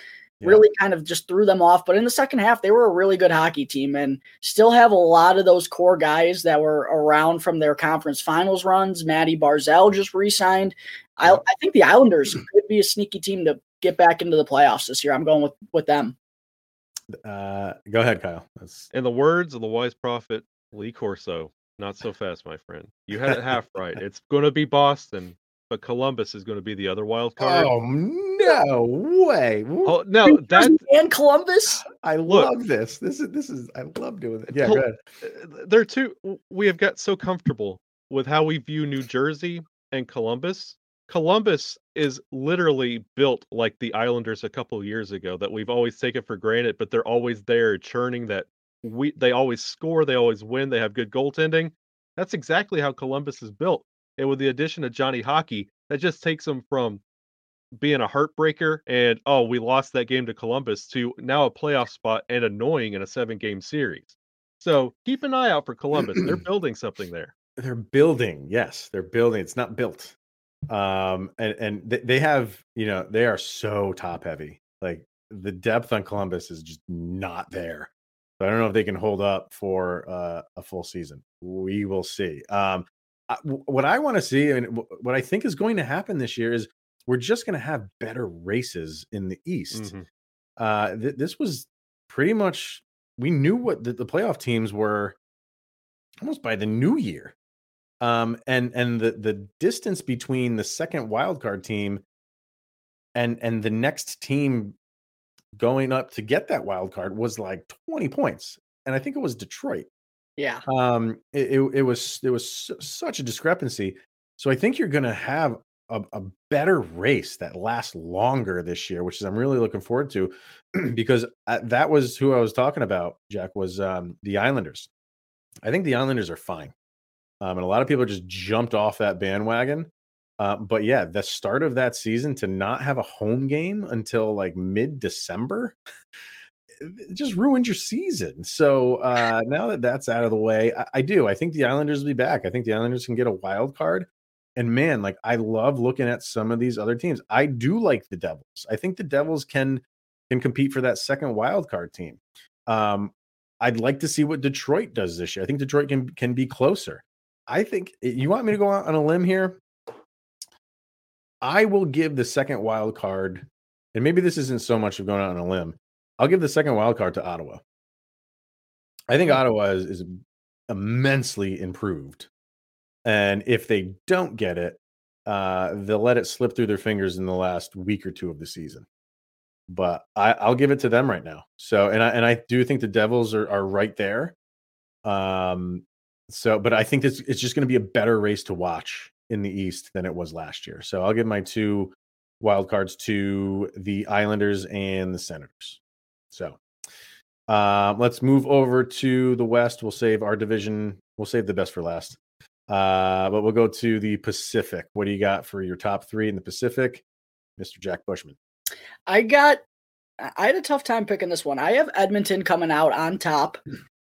Yeah. really kind of just threw them off. But in the second half, they were a really good hockey team and still have a lot of those core guys that were around from their conference finals runs. Maddie Barzal just re signed. I, I think the Islanders could be a sneaky team to get back into the playoffs this year. I'm going with, with them. Uh, go ahead, Kyle. That's In the words of the wise prophet Lee Corso, not so fast, my friend. You had it half right. It's going to be Boston, but Columbus is going to be the other wild card. oh no way! Oh, no, that and Columbus. I Look. love this. This is this is I love doing it. Yeah, Col- go ahead. uh, they're too. We have got so comfortable with how we view New Jersey and Columbus. Columbus is literally built like the Islanders a couple of years ago that we've always taken for granted, but they're always there churning that we they always score, they always win, they have good goaltending. That's exactly how Columbus is built. And with the addition of Johnny Hockey, that just takes them from being a heartbreaker and oh, we lost that game to Columbus to now a playoff spot and annoying in a seven game series. So keep an eye out for Columbus. They're building something there. they're building yes they're building it's not built um and and they, they have you know they are so top heavy like the depth on columbus is just not there i don't know if they can hold up for uh, a full season. We will see. Um I- what i want to see and what i think is going to happen this year is we're just going to have better races in the east. Mhm. uh th- this was pretty much we knew what the, the playoff teams were almost by the new year. Um and and the the distance between the second wild card team and and the next team going up to get that wild card was like 20 points and i think it was detroit. Yeah. um it, it, it was there was such a discrepancy. So i think you're going to have a, a better race that lasts longer this year which is i'm really looking forward to because uh, that was who i was talking about jack was um the islanders. I think the islanders are fine. Um, and a lot of people just jumped off that bandwagon uh, but yeah the start of that season to not have a home game until like mid december just ruined your season. So uh, now that that's out of the way, I, I do. I think the Islanders will be back. I think the Islanders can get a wild card. And man, like I love looking at some of these other teams. I do like the Devils. I think the Devils can can compete for that second wild card team. Um, I'd like to see what Detroit does this year. I think Detroit can can be closer. I think you want me to go out on a limb here. I will give the second wild card, and maybe this isn't so much of going out on a limb. I'll give the second wild card to Ottawa. I think Ottawa is, is immensely improved. And if they don't get it, uh, they'll let it slip through their fingers in the last week or two of the season. But I, I'll give it to them right now. So, and I and I do think the Devils are are right there. Um, so, but I think this it's just going to be a better race to watch in the East than it was last year. So, I'll give my two wild cards to the Islanders and the Senators. So, uh, let's move over to the West. We'll save our division. We'll save the best for last. Uh, but we'll go to the Pacific. What do you got for your top three in the Pacific, Mr. Jack Bushman? I got. I had a tough time picking this one. I have Edmonton coming out on top.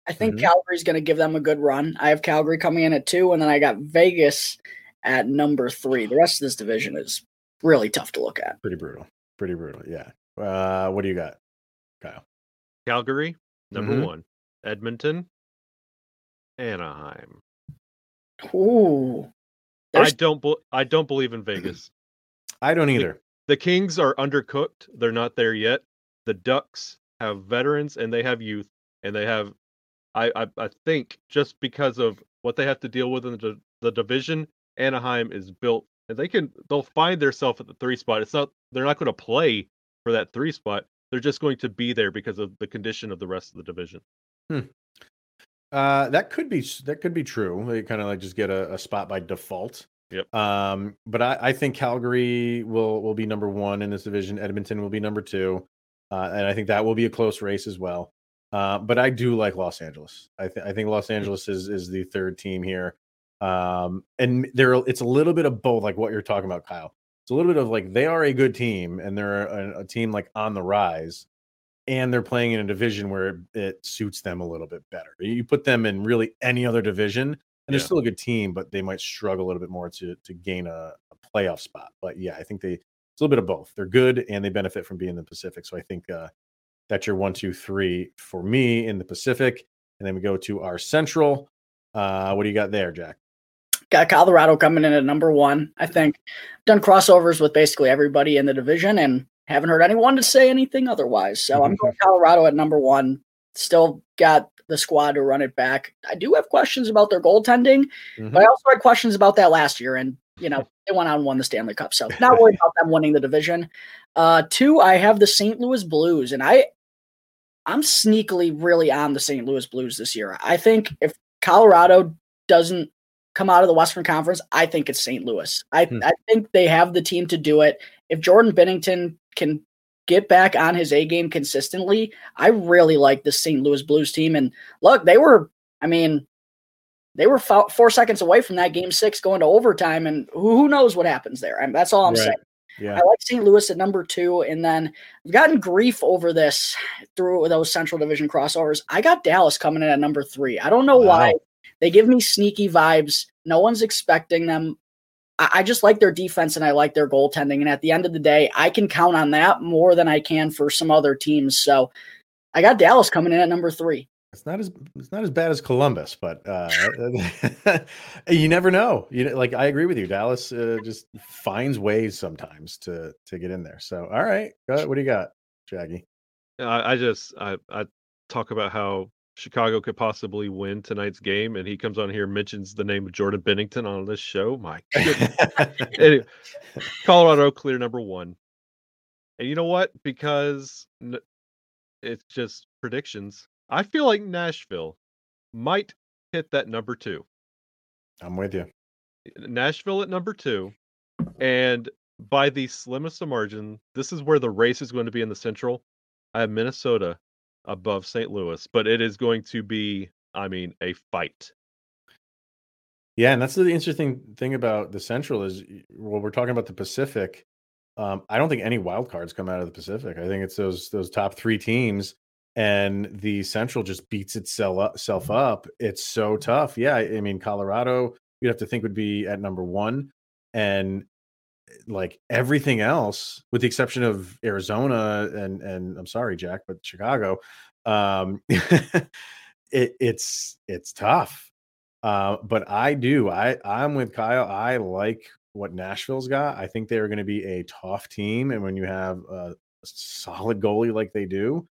I think Mhm. Calgary's going to give them a good run. I have Calgary coming in at two, and then I got Vegas at number three. The rest of this division is really tough to look at. Pretty brutal. Pretty brutal. Yeah. Uh, what do you got, Kyle? Calgary, number Mhm. one. Edmonton, Anaheim. Ooh, I don't. Be- I don't believe in Vegas. I don't either. the Kings are undercooked. They're not there yet. The Ducks have veterans and they have youth, and they have. I I, I think just because of what they have to deal with in the, the division, Anaheim is built, and they can they'll find themselves at the three spot. It's not they're not going to play for that three spot. They're just going to be there because of the condition of the rest of the division. Uh, that could be that could be true. They kind of like just get a, a spot by default. Yep. Um, but I, I think Calgary will will be number one in this division. Edmonton will be number two, uh, and I think that will be a close race as well. Uh, but I do like Los Angeles. I, th- I think Los Angeles is is the third team here, um, and there it's a little bit of both, like what you're talking about, Kyle. It's a little bit of like they are a good team, and they're a, a team like on the rise, and they're playing in a division where it, it suits them a little bit better. You put them in really any other division, and they're still a good team, but they might struggle a little bit more to to gain a, a playoff spot. But yeah, I think they it's a little bit of both. They're good and they benefit from being in the Pacific. So I think uh, that's your one, two, three for me in the Pacific, and then we go to our Central. Uh, what do you got there, Jack? Got Colorado coming in at number one. I think done crossovers with basically everybody in the division, and haven't heard anyone to say anything otherwise. So I'm going Colorado at number one. Still got the squad to run it back. I do have questions about their goaltending, Mhm. but I also had questions about that last year. And you know they went out and won the Stanley Cup, so not worried about them winning the division. Uh, two, I have the St. Louis Blues, and I I'm sneakily really on the St. Louis Blues this year. I think if Colorado doesn't come out of the Western Conference, I think it's St. Louis. I, Hmm. I think they have the team to do it. If Jordan Binnington can get back on his A game consistently, I really like the St. Louis Blues team. And look, they were, I mean, they were fou- four seconds away from that game six going to overtime, and who who knows what happens there. I mean, that's all I'm Right. saying. Yeah. I like St. Louis at number two, and then I've gotten grief over this through those Central Division crossovers. I got Dallas coming in at number three. I don't know why. Wow. They give me sneaky vibes. No one's expecting them. I, I just like their defense and I like their goaltending. And at the end of the day, I can count on that more than I can for some other teams. So I got Dallas coming in at number three. It's not as it's not as bad as Columbus, but uh, you never know. You know, like I agree with you. Dallas uh, just finds ways sometimes to to get in there. So all right, go ahead. what do you got, Shaggy? I, I just I, I talk about how Chicago could possibly win tonight's game, and he comes on here and mentions the name of Jordan Binnington on this show. My goodness. anyway, Colorado clear number one, and you know what? Because it's just predictions. I feel like Nashville might hit that number two. I'm with you. Nashville at number two, and by the slimmest of margin, this is where the race is going to be in the Central. I have Minnesota above St. Louis, but it is going to be, I mean, a fight. Yeah, and that's the interesting thing about the Central is well, we're talking about the Pacific. Um, I don't think any wild cards come out of the Pacific. I think it's those those top three teams, and the Central just beats itself up. Up. It's so tough. Yeah, I mean Colorado, you'd have to think would be at number one, and like everything else, with the exception of Arizona and and I'm sorry, Jack, but Chicago, um, it, it's it's tough. Uh, but I do. I I'm with Kyle. I like what Nashville's got. I think they are going to be a tough team, and when you have a solid goalie like they do,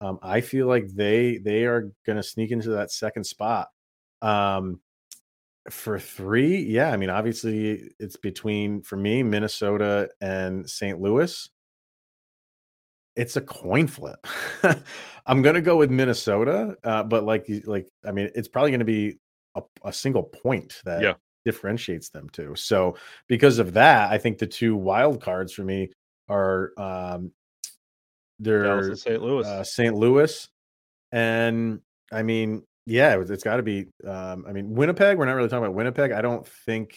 Um, I feel like they they are going to sneak into that second spot. Um, for three, yeah, I mean, obviously it's between for me Minnesota and St. Louis. It's a coin flip. I'm gonna go with Minnesota, uh, but like like I mean, it's probably going to be a, a, single point that yeah. differentiates them too. So because of that, I think the two wild cards for me are um, they're St. Louis, uh, St. Louis, and I mean yeah, it has got to be. Um, I mean, Winnipeg. We're not really talking about Winnipeg. I don't think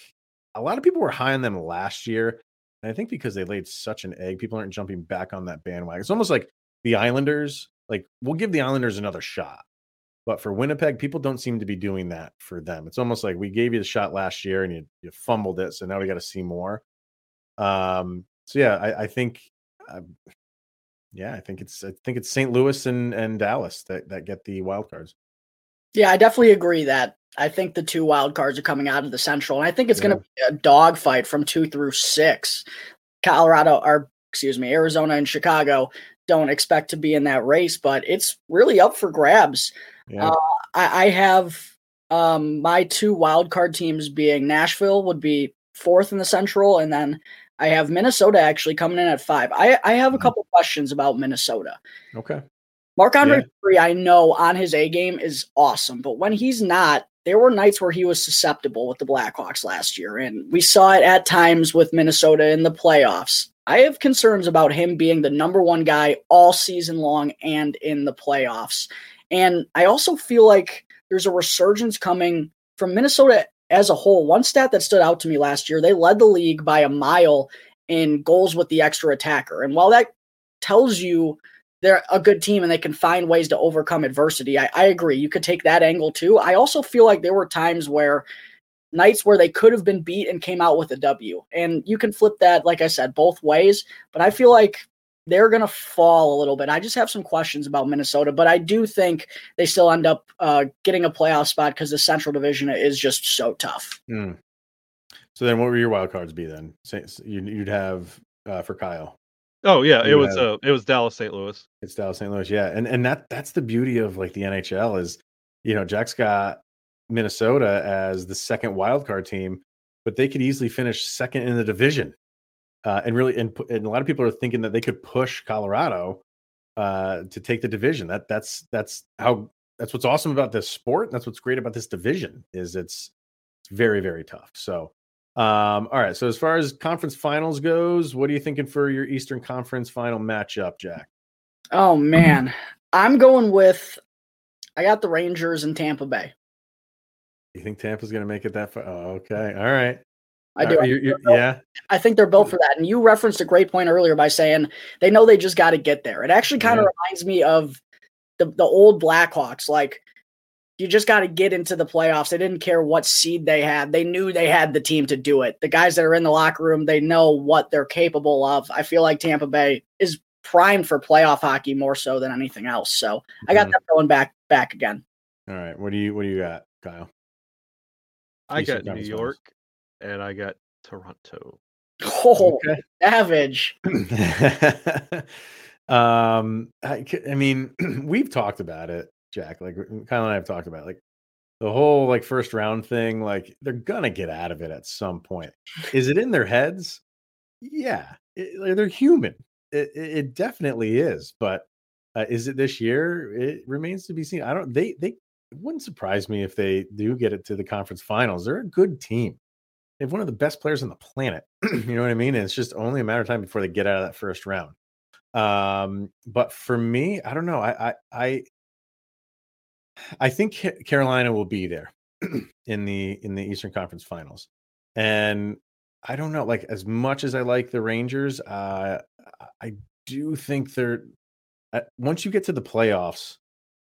a lot of people were high on them last year, and I think because they laid such an egg, people aren't jumping back on that bandwagon. It's almost like the Islanders. Like we'll give the Islanders another shot, but for Winnipeg, people don't seem to be doing that for them. It's almost like we gave you the shot last year and you, you fumbled it, so now we got to see more. Um. So yeah, I, I think. Uh, yeah, I think it's I think it's St. Louis and and Dallas that that get the wild cards. Yeah, I definitely agree that I think the two wild cards are coming out of the Central, and I think it's yeah. going to be a dogfight from two through six. Colorado, or excuse me, Arizona and Chicago don't expect to be in that race, but it's really up for grabs. Yeah. Uh, I, I, have um, my two wild card teams being Nashville would be fourth in the Central, and then I have Minnesota actually coming in at five. I, I have a mm-hmm. couple questions about Minnesota. Okay. Marc Andre yeah. I know on his A game is awesome, but when he's not, there were nights where he was susceptible with the Blackhawks last year, and we saw it at times with Minnesota in the playoffs. I have concerns about him being the number one guy all season long and in the playoffs. And I also feel like there's a resurgence coming from Minnesota as a whole. One stat that stood out to me last year, they led the league by a mile in goals with the extra attacker. And while that tells you they're a good team and they can find ways to overcome adversity. I, I, agree. You could take that angle too. I also feel like there were times where nights where they could have been beat and came out with a W. And you can flip that, like I said, both ways. But I feel like they're going to fall a little bit. I just have some questions about Minnesota, but I do think they still end up uh, getting a playoff spot because the Central Division is just so tough. Mm. So then, what would your wild cards be then? You'd have uh, for Kyle. Oh yeah, it was uh, it was Dallas St. Louis. It's Dallas St. Louis, yeah, and and that that's the beauty of like the NHL is, you know, Jack's got Minnesota as the second wild card team, but they could easily finish second in the division, uh, and really, and, and a lot of people are thinking that they could push Colorado uh, to take the division. That that's that's how that's what's awesome about this sport. That's what's great about this division is it's it's very very tough. So um, all right. So as far as conference finals goes, what are you thinking for your Eastern Conference final matchup, Jack? Oh man, I'm going with. I got the Rangers in Tampa Bay. You think Tampa's going to make it that far? Oh, okay. All right. I do. Uh, you're, you're, yeah. I think they're built for that. And you referenced a great point earlier by saying they know they just got to get there. It actually kind of yeah. reminds me of the the old Blackhawks. Like you just got to get into the playoffs. They didn't care what seed they had. They knew they had the team to do it. The guys that are in the locker room, they know what they're capable of. I feel like Tampa Bay is primed for playoff hockey more so than anything else. So mm-hmm. I got mm-hmm. them going back back again. All right. What do you what do you got, Kyle? I got New York and I got Toronto. Oh, okay. savage. um I, I mean, we've talked about it Jack. Like Kyle and I have talked about, like the whole like first round thing. Like they're gonna get out of it at some point. Is it in their heads? Yeah, it, like, they're human. It, it, definitely is. But uh, is it this year? It remains to be seen. I don't. They they wouldn't surprise me if they do get it to the conference finals. They're a good team. They have one of the best players on the planet. you know what I mean? And it's just only a matter of time before they get out of that first round. Um, but for me, I don't know. I I I I think Carolina will be there in the in the Eastern Conference Finals, and I don't know. Like as much as I like the Rangers, uh, I do think they're uh, once you get to the playoffs,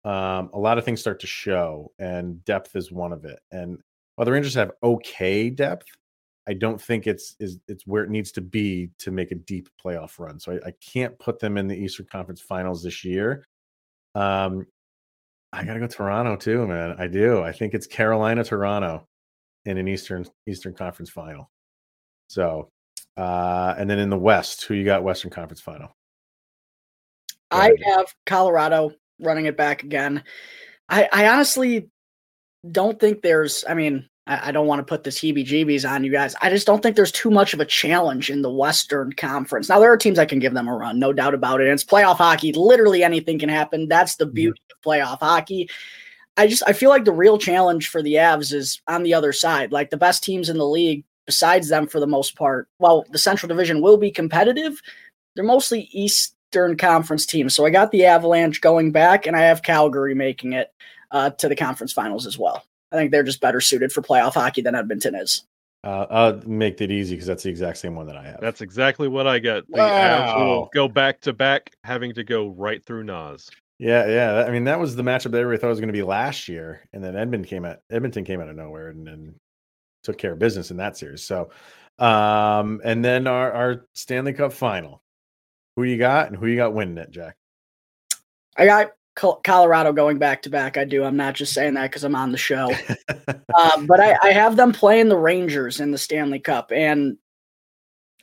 um, a lot of things start to show, and depth is one of it. And while the Rangers have okay depth, I don't think it's is it's where it needs to be to make a deep playoff run. So I, I can't put them in the Eastern Conference Finals this year. Um, I gotta go Toronto too, man. I do. I think it's Carolina Toronto in an Eastern Eastern Conference final. So, uh, and then in the West, who you got Western Conference final? I have Colorado running it back again. I, I honestly don't think there's, I mean, I, I don't want to put this heebie jeebies on you guys. I just don't think there's too much of a challenge in the Western Conference. Now, there are teams that can give them a run, no doubt about it. And it's playoff hockey. Literally anything can happen. That's the beauty mm-hmm. of playoff hockey. I just I feel like the real challenge for the Avs is on the other side. Like the best teams in the league, besides them for the most part, while the Central Division will be competitive, they're mostly Eastern Conference teams. So I got the Avalanche going back, and I have Calgary making it uh, to the conference finals as well. I think they're just better suited for playoff hockey than Edmonton is. Uh, I'll make it easy because that's the exact same one that I have. That's exactly what I got. The wow. Go back to back, having to go right through Nas. Yeah, yeah. I mean, that was the matchup that everybody thought was going to be last year, and then Edmonton came out. Edmonton came out of nowhere and then took care of business in that series. So, um, and then our our Stanley Cup final. Who you got, and who you got winning it, Jack? I got Colorado going back to back. I do. I'm not just saying that because I'm on the show. uh, but I, I have them playing the Rangers in the Stanley Cup, and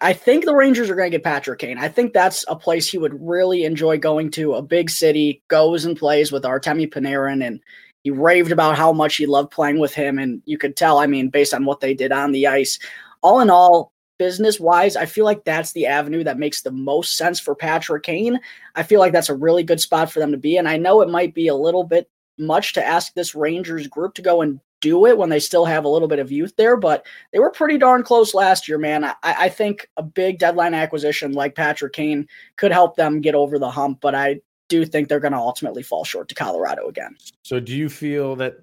I think the Rangers are going to get Patrick Kane. I think that's a place he would really enjoy going to. A big city, goes and plays with Artemi Panarin, and he raved about how much he loved playing with him. And you could tell, I mean, based on what they did on the ice. All in all, business wise, I feel like that's the avenue that makes the most sense for Patrick Kane. I feel like that's a really good spot for them to be. And I know it might be a little bit much to ask this Rangers group to go and do it when they still have a little bit of youth there, but they were pretty darn close last year, man. I, I think a big deadline acquisition like Patrick Kane could help them get over the hump, but I do think they're going to ultimately fall short to Colorado again. So, do you feel that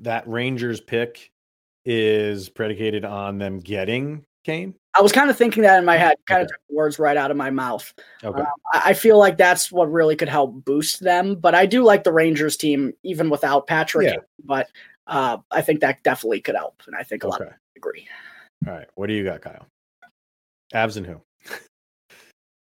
that Rangers pick is predicated on them getting Kane? I was kind of thinking that in my head, kind okay. of took words right out of my mouth. Okay. Um, I feel like that's what really could help boost them. But I do like the Rangers team, even without Patrick. Yeah. But uh, I think that definitely could help, and I think a okay. lot of people agree. All right, what do you got, Kyle? Avs and who?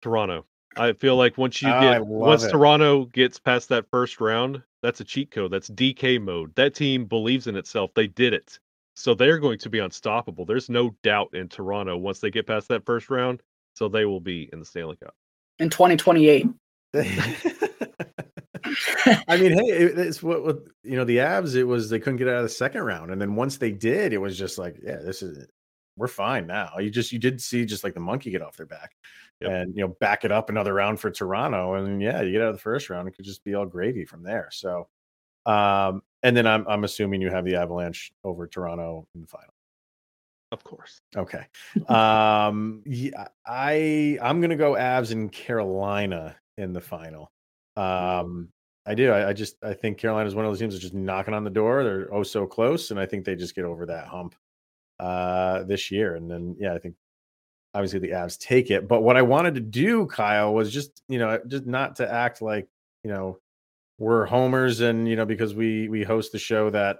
Toronto. I feel like once you oh, get once it. Toronto gets past that first round, that's a cheat code. That's DK mode. That team believes in itself. They did it. So they're going to be unstoppable. There's no doubt in Toronto once they get past that first round. So they will be in the Stanley Cup. In 2028. I mean, hey, it's what, what you know. The Avs, it was they couldn't get out of the second round, and then once they did, it was just like, yeah, this is we're fine now. You just you did see just like the monkey get off their back, yep. and you know back it up another round for Toronto, and yeah, you get out of the first round, it could just be all gravy from there. So, um, and then I'm I'm assuming you have the Avalanche over Toronto in the final. Of course. Okay. um, yeah, I I'm gonna go Avs in Carolina in the final. Um, I do. I, I, just I think Carolina is one of those teams that's just knocking on the door. They're oh so close, and I think they just get over that hump uh, this year. And then yeah, I think obviously the Avs take it. But what I wanted to do, Kyle, was just you know just not to act like you know we're homers and you know because we we host the show that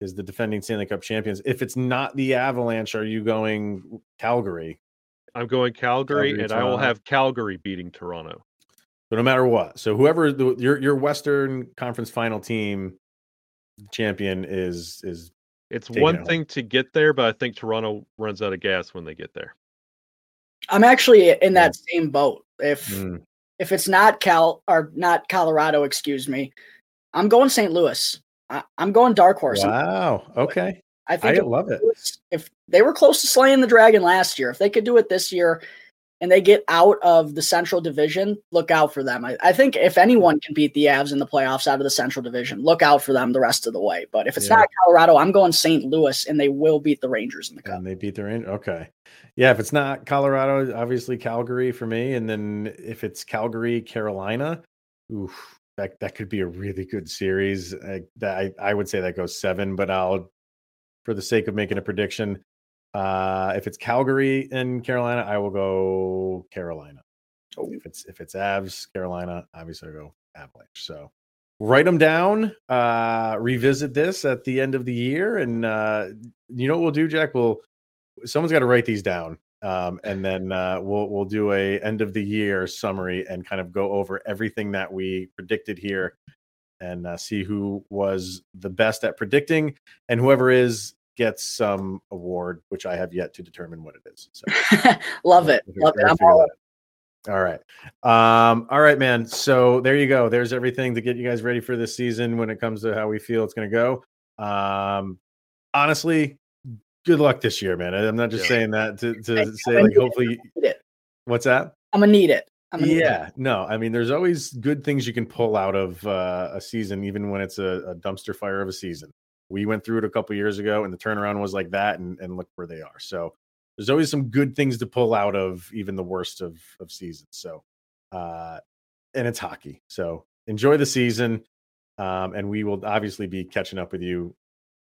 is the defending Stanley Cup champions. If it's not the Avalanche, are you going Calgary? I'm going Calgary, Calgary and Toronto. I will have Calgary beating Toronto. So no matter what, so whoever the, your your Western Conference Final team champion is is. It's one thing to get there, but I think Toronto runs out of gas when they get there. I'm actually in that mm. same boat. If mm. If it's not Cal or not Colorado, excuse me, I'm going St. Louis. I, am going Dark Horse. Wow. Okay. I think I love it. If they were close to slaying the dragon last year, if they could do it this year, and they get out of the Central Division, look out for them. I, I, think if anyone can beat the Avs in the playoffs out of the Central Division, look out for them the rest of the way. But if it's yeah. not Colorado, I'm going St. Louis, and they will beat the Rangers in the cup. And they beat the Rangers. Okay, yeah. If it's not Colorado, obviously Calgary for me, and then if it's Calgary, Carolina, oof, that that could be a really good series. I, that I, I would say that goes seven, but I'll, for the sake of making a prediction, uh, if it's Calgary and Carolina, I will go Carolina. Oh. If it's if it's Avs, Carolina, obviously I go Avalanche. So write them down. Uh, revisit this at the end of the year, and uh, you know what we'll do, Jack? We'll someone's got to write these down, um, and then uh, we'll we'll do a end of the year summary and kind of go over everything that we predicted here, and uh, see who was the best at predicting, and whoever is gets some award, which I have yet to determine what it is. So love it, love it. I'm all All right. Um, all right, man. So there you go. There's everything to get you guys ready for this season when it comes to how we feel it's going to go. Um, honestly, good luck this year, man. I'm not just Yeah. saying that to, to say like hopefully. It. What's that? I'm gonna need it. I'm need it. Yeah, no, I mean, there's always good things you can pull out of uh, a season, even when it's a, a dumpster fire of a season. We went through it a couple years ago, and the turnaround was like that, and, and look where they are. So there's always some good things to pull out of even the worst of of seasons. So, uh, and it's hockey, so enjoy the season, um, and we will obviously be catching up with you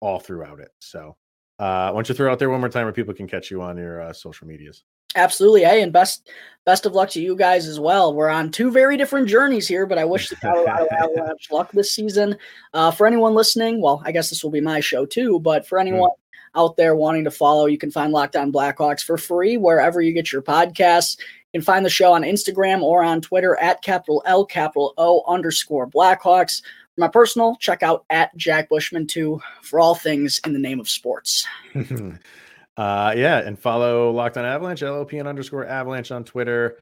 all throughout it. So, uh, why don't you throw out there one more time where people can catch you on your uh, social medias? Absolutely. Hey, and best best of luck to you guys as well. We're on two very different journeys here, but I wish the Colorado Avalanche luck this season. Uh, for anyone listening, well, I guess this will be my show too, but for anyone out there wanting to follow, you can find Locked On Blackhawks for free wherever you get your podcasts. You can find the show on Instagram or on Twitter at capital L capital O underscore Blackhawks. For my personal, check out at Jack Bushman too for all things in the name of sports. uh yeah and follow locked on avalanche lopn underscore avalanche on twitter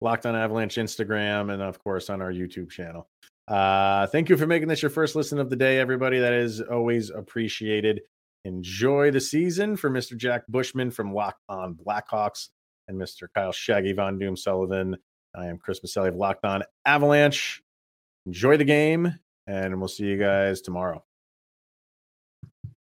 locked on avalanche instagram and of course on our youtube channel. Uh thank you for making this your first listen of the day everybody. That is always appreciated. Enjoy the season for mr jack bushman from locked on blackhawks and mr kyle shaggy von doom sullivan. I am chris maselli of locked on avalanche. Enjoy the game and we'll see you guys tomorrow